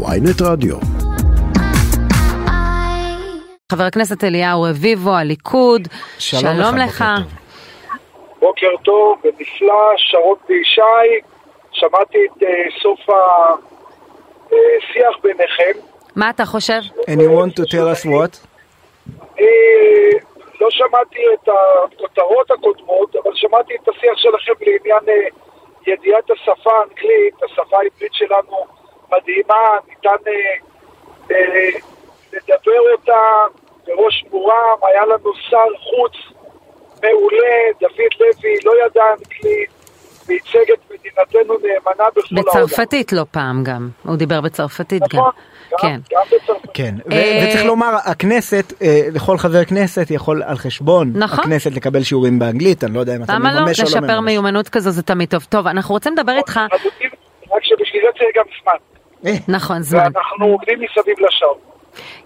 ויינט רדיו. חבר הכנסת אליהו רביבו, הליכוד, שלום שלום לך, לך. בוקר טוב. בוקר טוב ונפלא, שרון וישי, שמעתי את אה, סוף השיח ביניכם. מה אתה חושב? And you want to tell us what? אני לא שמעתי את הכותרות הקודמות, אבל שמעתי את השיח שלכם לעניין אה, ידיעת השפה האנגלית, השפה העברית שלנו מדהימה, ניתן אה, אה, לדבר אותה בראש מורם, היה לנו שר חוץ מעולה, דוד לוי לא ידע אנגלית, וייצג את מדינתנו נאמנה בכל העולם. בצרפתית לא פעם גם. הוא דיבר בצרפתית גם. נכון, גם, כן. גם בצרפתית. כן, ו- אה, וצריך לומר, הכנסת, אה, לכל חבר כנסת יכול על חשבון נכון. הכנסת לקבל שיעורים באנגלית, אני לא יודע אם אתה למה לא? מממש או לא לשפר מממש. מיומנות כזו זה תמיד טוב. טוב, אנחנו רוצים לדבר איתך, חזקים, רק שבשביל זה צריך גם זמן. נכון, זמן. ואנחנו עובדים מסביב לשעון.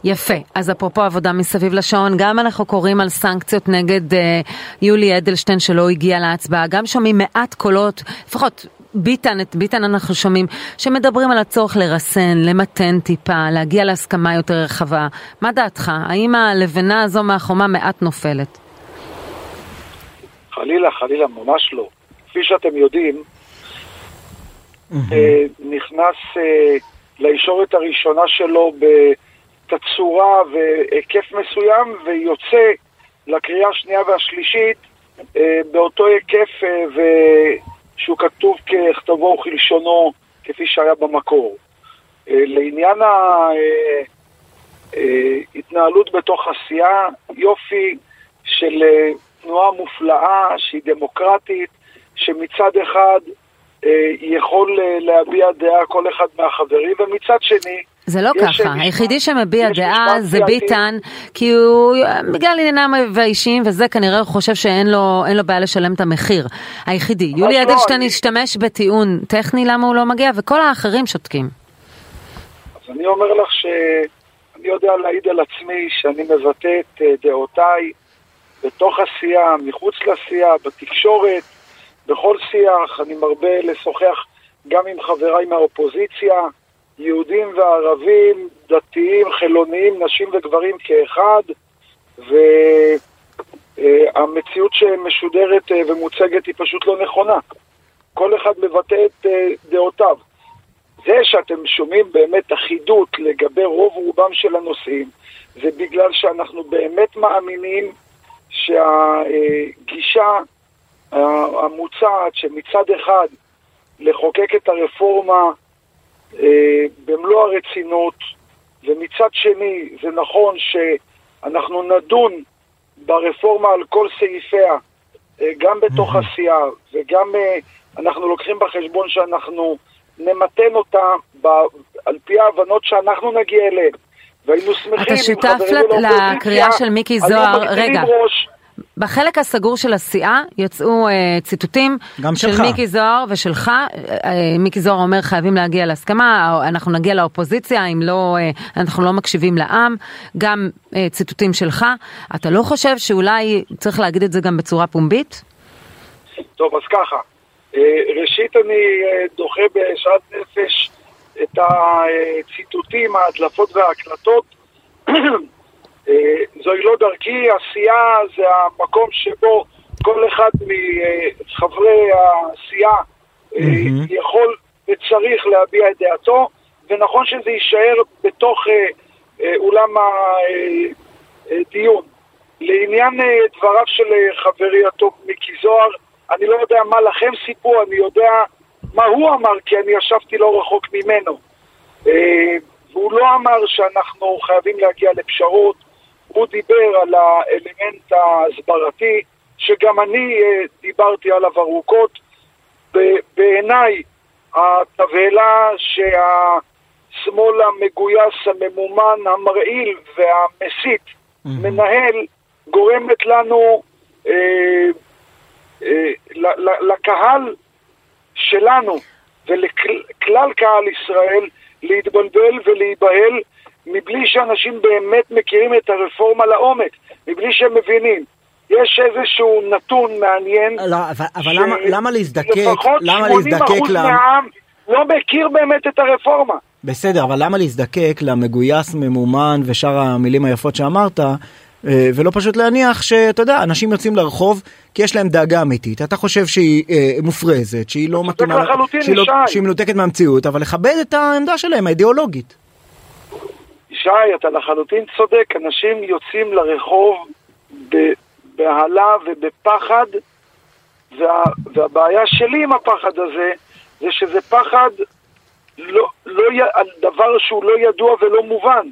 יפה. אז אפרופו עבודה מסביב לשעון, גם אנחנו קוראים על סנקציות נגד אה, יולי אדלשטיין שלא הגיע להצבעה, גם שומעים מעט קולות, לפחות ביטן, את ביטן אנחנו שומעים, שמדברים על הצורך לרסן, למתן טיפה, להגיע להסכמה יותר רחבה. מה דעתך? האם הלבנה הזו מהחומה מעט נופלת? חלילה, חלילה, ממש לא. כפי שאתם יודעים, אה, נכנס אה, לישורת הראשונה שלו בתצורה והיקף מסוים, ויוצא לקריאה השנייה והשלישית אה, באותו היקף שהוא כתוב ככתבו וכלשונו, כפי שהיה במקור. לעניין ההתנהלות בתוך עשייה, יופי של תנועה מופלאה שהיא דמוקרטית, שמצד אחד יכול אה, להביע דעה כל אחד מהחברים, ומצד שני, זה לא יש ככה, משמעת- היחידי שמביע דעה זה. ביטן, כי הוא, בגלל עניינם האישיים וזה כנראה הוא חושב שאין לו, לו בעיה לשלם את המחיר. היחידי. יולי לא, אדלשטיין אני- השתמש בטיעון טכני למה הוא לא מגיע, וכל האחרים שותקים. אז אני אומר לך שאני יודע להעיד על עצמי שאני מבטא את אה, דעותיי בתוך עשייה, מחוץ לעשייה, בתקשורת, בכל שיח. אני מרבה לשוחח גם עם חבריי מהאופוזיציה, יהודים וערבים, דתיים, חילוניים, נשים וגברים כאחד, והמציאות שמשודרת אה, ומוצגת היא פשוט לא נכונה. כל אחד מבטא את אה, דעותיו. זה שאתם שומעים באמת אחידות לגבי רוב רובם של הנושאים, זה בגלל שאנחנו באמת מאמינים שהגישה המוצעת שמצד אחד לחוקק את הרפורמה אה, במלוא הרצינות, ומצד שני זה נכון שאנחנו נדון ברפורמה על כל סעיפיה, אה, גם בתוך עשייה וגם אה, אנחנו לוקחים בחשבון שאנחנו נמתן אותה ב, על פי ההבנות שאנחנו נגיע אליהן. והיינו שמחים אתה שותף לקריאה של מיקי זוהר, רגע. ראש. בחלק הסגור של הסיעה יצאו אה, ציטוטים גם של שלך. מיקי זוהר ושלך. אה, אה, מיקי זוהר אומר חייבים להגיע להסכמה, אנחנו נגיע לאופוזיציה אם לא, אה, אנחנו לא מקשיבים לעם. גם אה, ציטוטים שלך. אתה לא חושב שאולי צריך להגיד את זה גם בצורה פומבית? טוב, אז ככה. אה, ראשית אני אה, דוחה בשעת נפש את הציטוטים, ההדלפות וההקלטות. אה, זוהי לא דרכי, עשייה זה המקום שבו כל אחד מחברי הסיעה אה. יכול וצריך להביע את דעתו, ונכון שזה יישאר בתוך אה, אולם הדיון. לעניין דבריו של חברי הטוב מיקי זוהר, אני לא יודע מה לכם סיפרו, אני יודע מה הוא אמר, כי אני ישבתי לא רחוק ממנו. והוא לא אמר שאנחנו חייבים להגיע לפשרות, הוא דיבר על האלמנט ההסברתי, שגם אני אה, דיברתי עליו ארוכות. בעיניי, התבהלה שהשמאל המגויס, הממומן, המרעיל והמסית מנהל, גורמת לנו, אה, אה, לקהל שלנו ולכלל קהל ישראל להתבלבל ולהיבהל מבלי שאנשים באמת מכירים את הרפורמה לעומק, מבלי שהם מבינים. יש איזשהו נתון מעניין. לא, אבל, אבל ש- למה, למה להזדקק, לפחות למה 80% להזדקק ל... מהעם לא מכיר באמת את הרפורמה. בסדר, אבל למה להזדקק למגויס, ממומן ושאר המילים היפות שאמרת, אה, ולא פשוט להניח שאתה יודע, אנשים יוצאים לרחוב כי יש להם דאגה אמיתית. אתה חושב שהיא אה, מופרזת, שהיא לא מתאימה, שהיא, לא. שהיא מנותקת מהמציאות, אבל לכבד את העמדה שלהם, האידיאולוגית. ישי, אתה לחלוטין צודק, אנשים יוצאים לרחוב בבהלה ובפחד, וה, והבעיה שלי עם הפחד הזה, זה שזה פחד לא, לא, על דבר שהוא לא ידוע ולא מובן.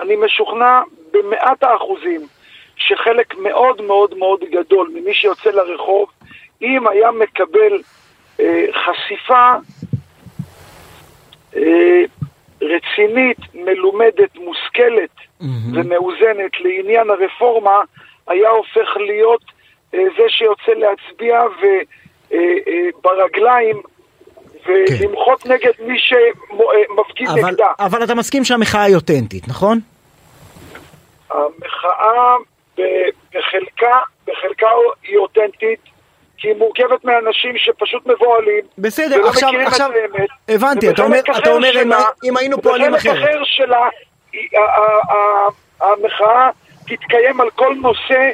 אני משוכנע במאת האחוזים שחלק מאוד מאוד מאוד גדול ממי שיוצא לרחוב, אם היה מקבל אה, חשיפה אה, רצינית, מלומדת, מושכלת ומאוזנת לעניין הרפורמה, היה הופך להיות אה, זה שיוצא להצביע וברגליים ולמחות נגד מי שמפגין אבל, נגדה. אבל אתה מסכים שהמחאה היא אותנטית, נכון? המחאה בחלקה, בחלקה היא אותנטית, כי היא מורכבת מאנשים שפשוט מבוהלים. בסדר, ולא עכשיו, מכירים את עכשיו, האמת. הבנתי, אתה אומר, ובחלק אתה אומר שלה- אם היינו פועלים ובחלק אחרת. אחר שלה, המחאה תתקיים על כל נושא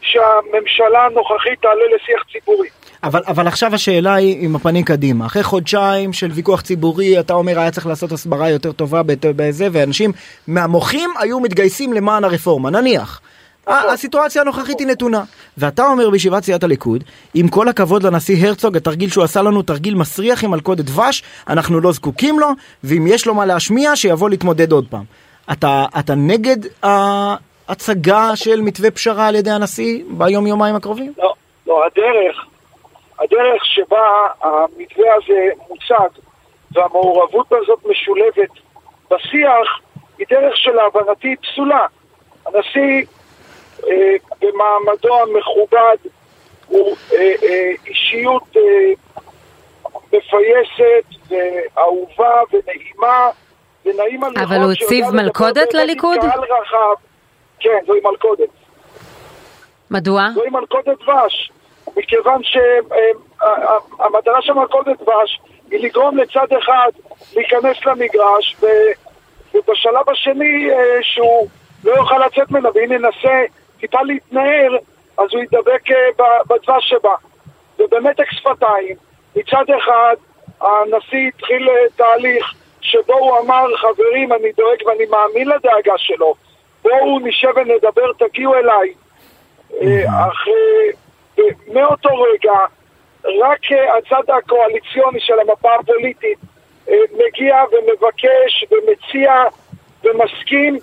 שהממשלה הנוכחית תעלה לשיח ציבורי. אבל, אבל עכשיו השאלה היא עם הפנים קדימה. אחרי חודשיים של ויכוח ציבורי, אתה אומר היה צריך לעשות הסברה יותר טובה בזה, ואנשים מהמוחים היו מתגייסים למען הרפורמה, נניח. נכון. הסיטואציה הנוכחית היא נתונה. ואתה אומר בישיבת סיעת הליכוד, עם כל הכבוד לנשיא הרצוג, התרגיל שהוא עשה לנו תרגיל מסריח עם מלכודת דבש, אנחנו לא זקוקים לו, ואם יש לו מה להשמיע, שיבוא להתמודד עוד פעם. אתה, אתה נגד ההצגה של מתווה פשרה על ידי הנשיא ביום יומיים הקרובים? לא, לא, הדרך, הדרך שבה המתווה הזה מוצג והמעורבות הזאת משולבת בשיח היא דרך שלהבנתי פסולה. הנשיא במעמדו המכובד הוא אה, אה, אישיות אה, מפייסת ואהובה ונעימה ונעים הליכות. אבל הוא הציב מלכודת לליכוד? רחב. כן, זוהי מלכודת. מדוע? זוהי מלכודת דבש, מכיוון שהמטרה של מלכודת דבש היא לגרום לצד אחד להיכנס למגרש, ובשלב השני אה, שהוא לא יוכל לצאת ממנה, ואם ינסה טיפה להתנער, אז הוא ידבק אה, בדבש שבה. ובמתק שפתיים, מצד אחד הנשיא התחיל אה, תהליך שבו הוא אמר, חברים, אני דואג ואני מאמין לדאגה שלו, בואו נשב ונדבר, תגיעו אליי. אך אה, מאותו רגע רק הצד הקואליציוני של המפה הפוליטית מגיע ומבקש ומציע ומסכים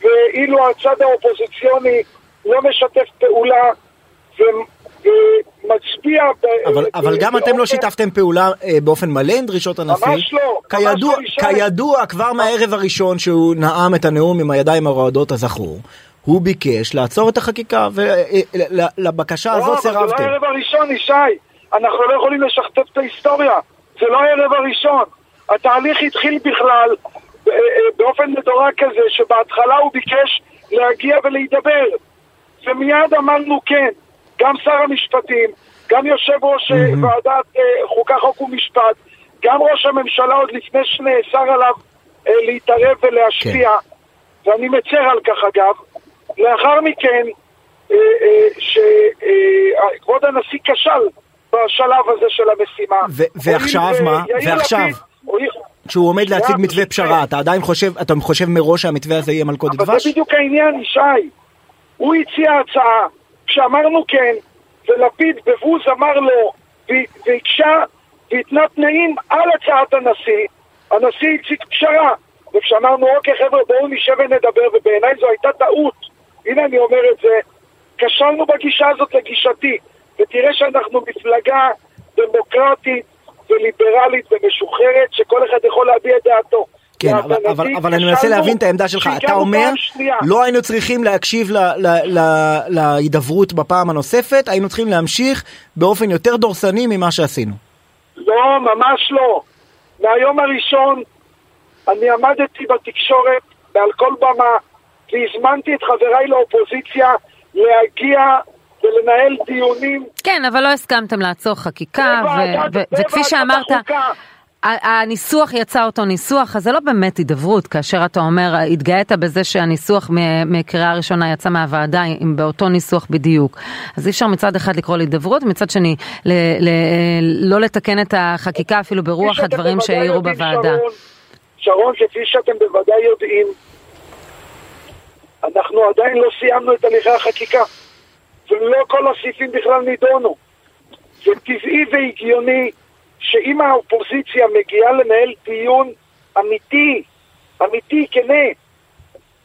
ואילו הצד האופוזיציוני לא משתף פעולה ומצביע ב- אבל, ב- אבל גם אתם לא באופן- שיתפתם פעולה אה, באופן מלא עם דרישות הנשיא. ממש לא, ממש כידוע, לא, ישי. כידוע, כבר מהערב הראשון שהוא נאם את הנאום עם הידיים הרועדות הזכור, הוא ביקש לעצור את החקיקה, ולבקשה לא, הזאת אבל זה לא סירבתם. הערב הראשון, ישי. אנחנו לא יכולים לשכתב את ההיסטוריה. זה לא הערב הראשון. התהליך התחיל בכלל ב- אה, באופן מדורג כזה, שבהתחלה הוא ביקש להגיע ולהידבר. ומיד אמרנו כן. גם שר המשפטים, גם יושב ראש אה, ועדת אה, חוקה, חוק ומשפט, גם ראש הממשלה עוד לפני שנאסר עליו אה, להתערב ולהשפיע, ואני מצר על כך אגב. לאחר מכן, שכבוד הנשיא כשל בשלב הזה של המשימה. ו- ועכשיו מה? ועכשיו? לפיד- כשהוא עומד להציג מתווה. פשרה, אתה עדיין חושב, אתה חושב מראש שהמתווה הזה יהיה מלכודת אבל דבש? זה בדיוק העניין, ישי. הוא הציע הצעה, כשאמרנו כן, ולפיד בבוז אמר לא, והקשה והתנה תנאים על הצעת הנשיא, הנשיא הציג פשרה. וכשאמרנו, אוקיי חבר'ה, בואו נשב ונדבר, ובעיניי זו הייתה טעות. הנה אני אומר את זה, כשלנו בגישה הזאת לגישתי, ותראה שאנחנו מפלגה דמוקרטית וליברלית ומשוחררת, שכל אחד יכול להביע את דעתו. כן, אבל, אבל, אבל אני מנסה להבין את העמדה שלך. אתה אומר. לא היינו צריכים להקשיב ל- ל- ל- להידברות בפעם הנוספת, היינו צריכים להמשיך באופן יותר דורסני ממה שעשינו. לא, ממש לא. מהיום הראשון אני עמדתי בתקשורת מעל כל במה והזמנתי את חבריי לאופוזיציה להגיע ולנהל דיונים כן, אבל לא הסכמתם לעצור חקיקה, ו- בוועדת- ו- וכפי שאמרת, החוקה. הניסוח יצא אותו ניסוח, אז זה לא באמת הידברות, כאשר אתה אומר, התגאית בזה שהניסוח מקריאה ראשונה יצא מהוועדה עם באותו ניסוח בדיוק. אז אי אפשר מצד אחד לקרוא להידברות, ומצד שני ל, ל, לא לתקן את החקיקה אפילו ברוח הדברים שהעירו בוועדה. שרון, שרון, כפי שאתם בוודאי יודעים, אנחנו עדיין לא סיימנו את הליכי החקיקה, ולא כל הסעיפים בכלל נידונו. זה טבעי והגיוני שאם האופוזיציה מגיעה לנהל דיון אמיתי, אמיתי, כנה,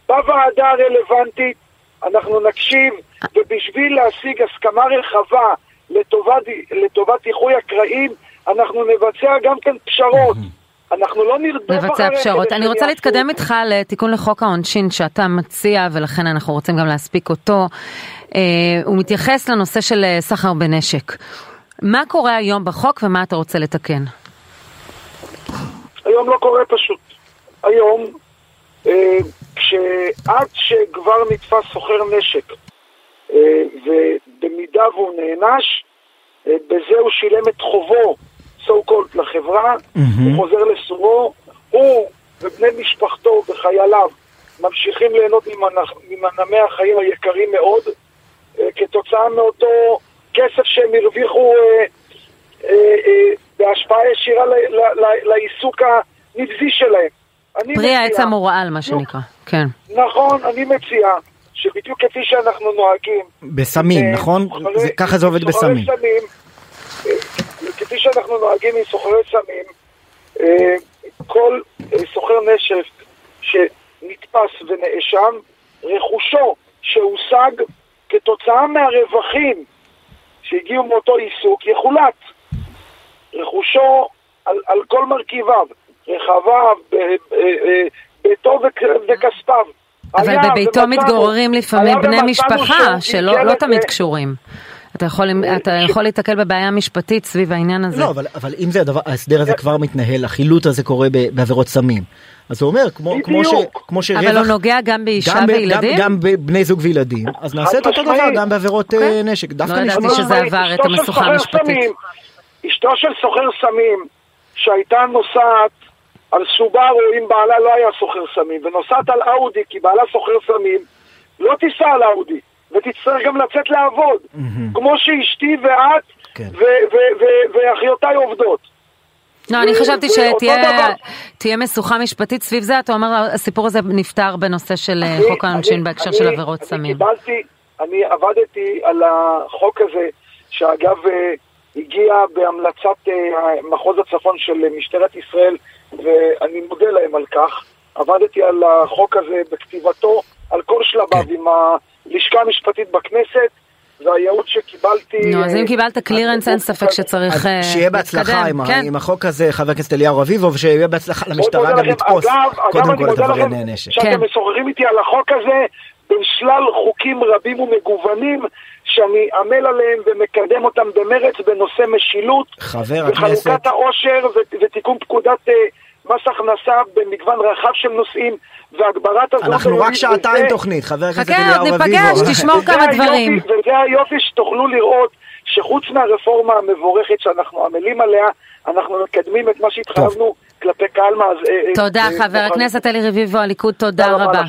בוועדה הרלוונטית, אנחנו נקשיב, ובשביל להשיג הסכמה רחבה לטובת, לטובת איחוי הקרעים, אנחנו נבצע גם כן פשרות. אנחנו לא נרדוף אחריהם. לבצע פשרות. אני רוצה להתקדם איתך לתיקון לחוק העונשין שאתה מציע, ולכן אנחנו רוצים גם להספיק אותו. אה, הוא מתייחס לנושא של אה, סחר בנשק. מה קורה היום בחוק ומה אתה רוצה לתקן? היום לא קורה פשוט. היום, אה, כשעד שכבר נתפס סוחר נשק, אה, ובמידה והוא נענש, אה, בזה הוא שילם את חובו, so called, לחברה, mm-hmm. הוא חוזר לסורו, הוא ובני משפחתו וחייליו ממשיכים ליהנות ממנעמי החיים היקרים מאוד, אה, כתוצאה מאותו כסף שהם הרוויחו אה, אה, אה, בהשפעה ישירה לעיסוק הנבזי שלהם. פרי העץ המורעל, מה שנקרא, כן. נכון, אני מציע שבדיוק כפי שאנחנו נוהגים... בסמים, אה, נכון? זה, ככה זה עובד בסמים. סמים, אה, כפי שאנחנו נוהגים עם סוחרי סמים, אה, כל סוחר נשק שנתפס ונאשם, רכושו שהושג כתוצאה מהרווחים שהגיעו מאותו עיסוק יחולט. רכושו על, על כל מרכיביו, רכביו, ביתו וכספיו. אבל בביתו מתגוררים לפעמים בני משפחה שלא לא תמיד קשורים. אתה יכול, אתה יכול להתקל בבעיה משפטית סביב העניין הזה. לא, אבל, אבל אם זה הדבר, ההסדר הזה כבר מתנהל, החילוט הזה קורה בעבירות סמים. אז הוא אומר, כמו, כמו, ש, כמו שרווח... אבל הוא נוגע גם באישה גם וילדים? גם, גם בבני זוג וילדים, אז נעשה את אותו דבר גם בעבירות okay. אוקיי. אה, נשק. דווקא לא ידעתי שזה עבר את המשוכה המשפטית. אשתו של סוחר סמים, שהייתה נוסעת על סובארו אם בעלה לא היה סוחר סמים, ונוסעת על אאודי כי בעלה סוחר סמים, לא תיסע על אאודי, ותצטרך גם לצאת לעבוד, mm-hmm. כמו שאשתי ואת כן. ואחיותיי עובדות. לא, אני חשבתי שתהיה משוכה משפטית סביב זה, אתה אומר, הסיפור הזה נפתר בנושא של אה, חוק העונשין בהקשר של עבירות סמים. אני קיבלתי, אני עבדתי על החוק הזה, שאגב אה, הגיע בהמלצת אה, מחוז הצפון של משטרת ישראל, ואני מודה להם על כך. עבדתי על החוק הזה בכתיבתו, על כל שלביו, כן. עם הלשכה המשפטית בכנסת. והייעוץ שקיבלתי... נו, אז אם קיבלת קלירנס, אין ספק שצריך להתקדם. שיהיה בהצלחה כן. עם החוק הזה, חבר הכנסת אליהו רביבו, ושיהיה בהצלחה למשטרה גם לתפוס קודם כל את עברייני הנשק. שאתם כן. משוחחים איתי על החוק הזה, בין שלל חוקים רבים ומגוונים, שאני עמל עליהם ומקדם אותם במרץ בנושא משילות. חבר הכנסת... וחלוקת העושר ותיקון פקודת... אה, מס הכנסה במגוון רחב של נושאים והגברת הזהות אנחנו רק שעתיים תוכנית, חבר הכנסת אליהו רביבו. חכה, עוד ניפגש, תשמור כמה דברים. וזה היופי שתוכלו לראות שחוץ מהרפורמה המבורכת שאנחנו עמלים עליה, אנחנו מקדמים את מה שהתחייבנו כלפי קהל תודה, חבר הכנסת אלי רביבו, הליכוד, תודה רבה.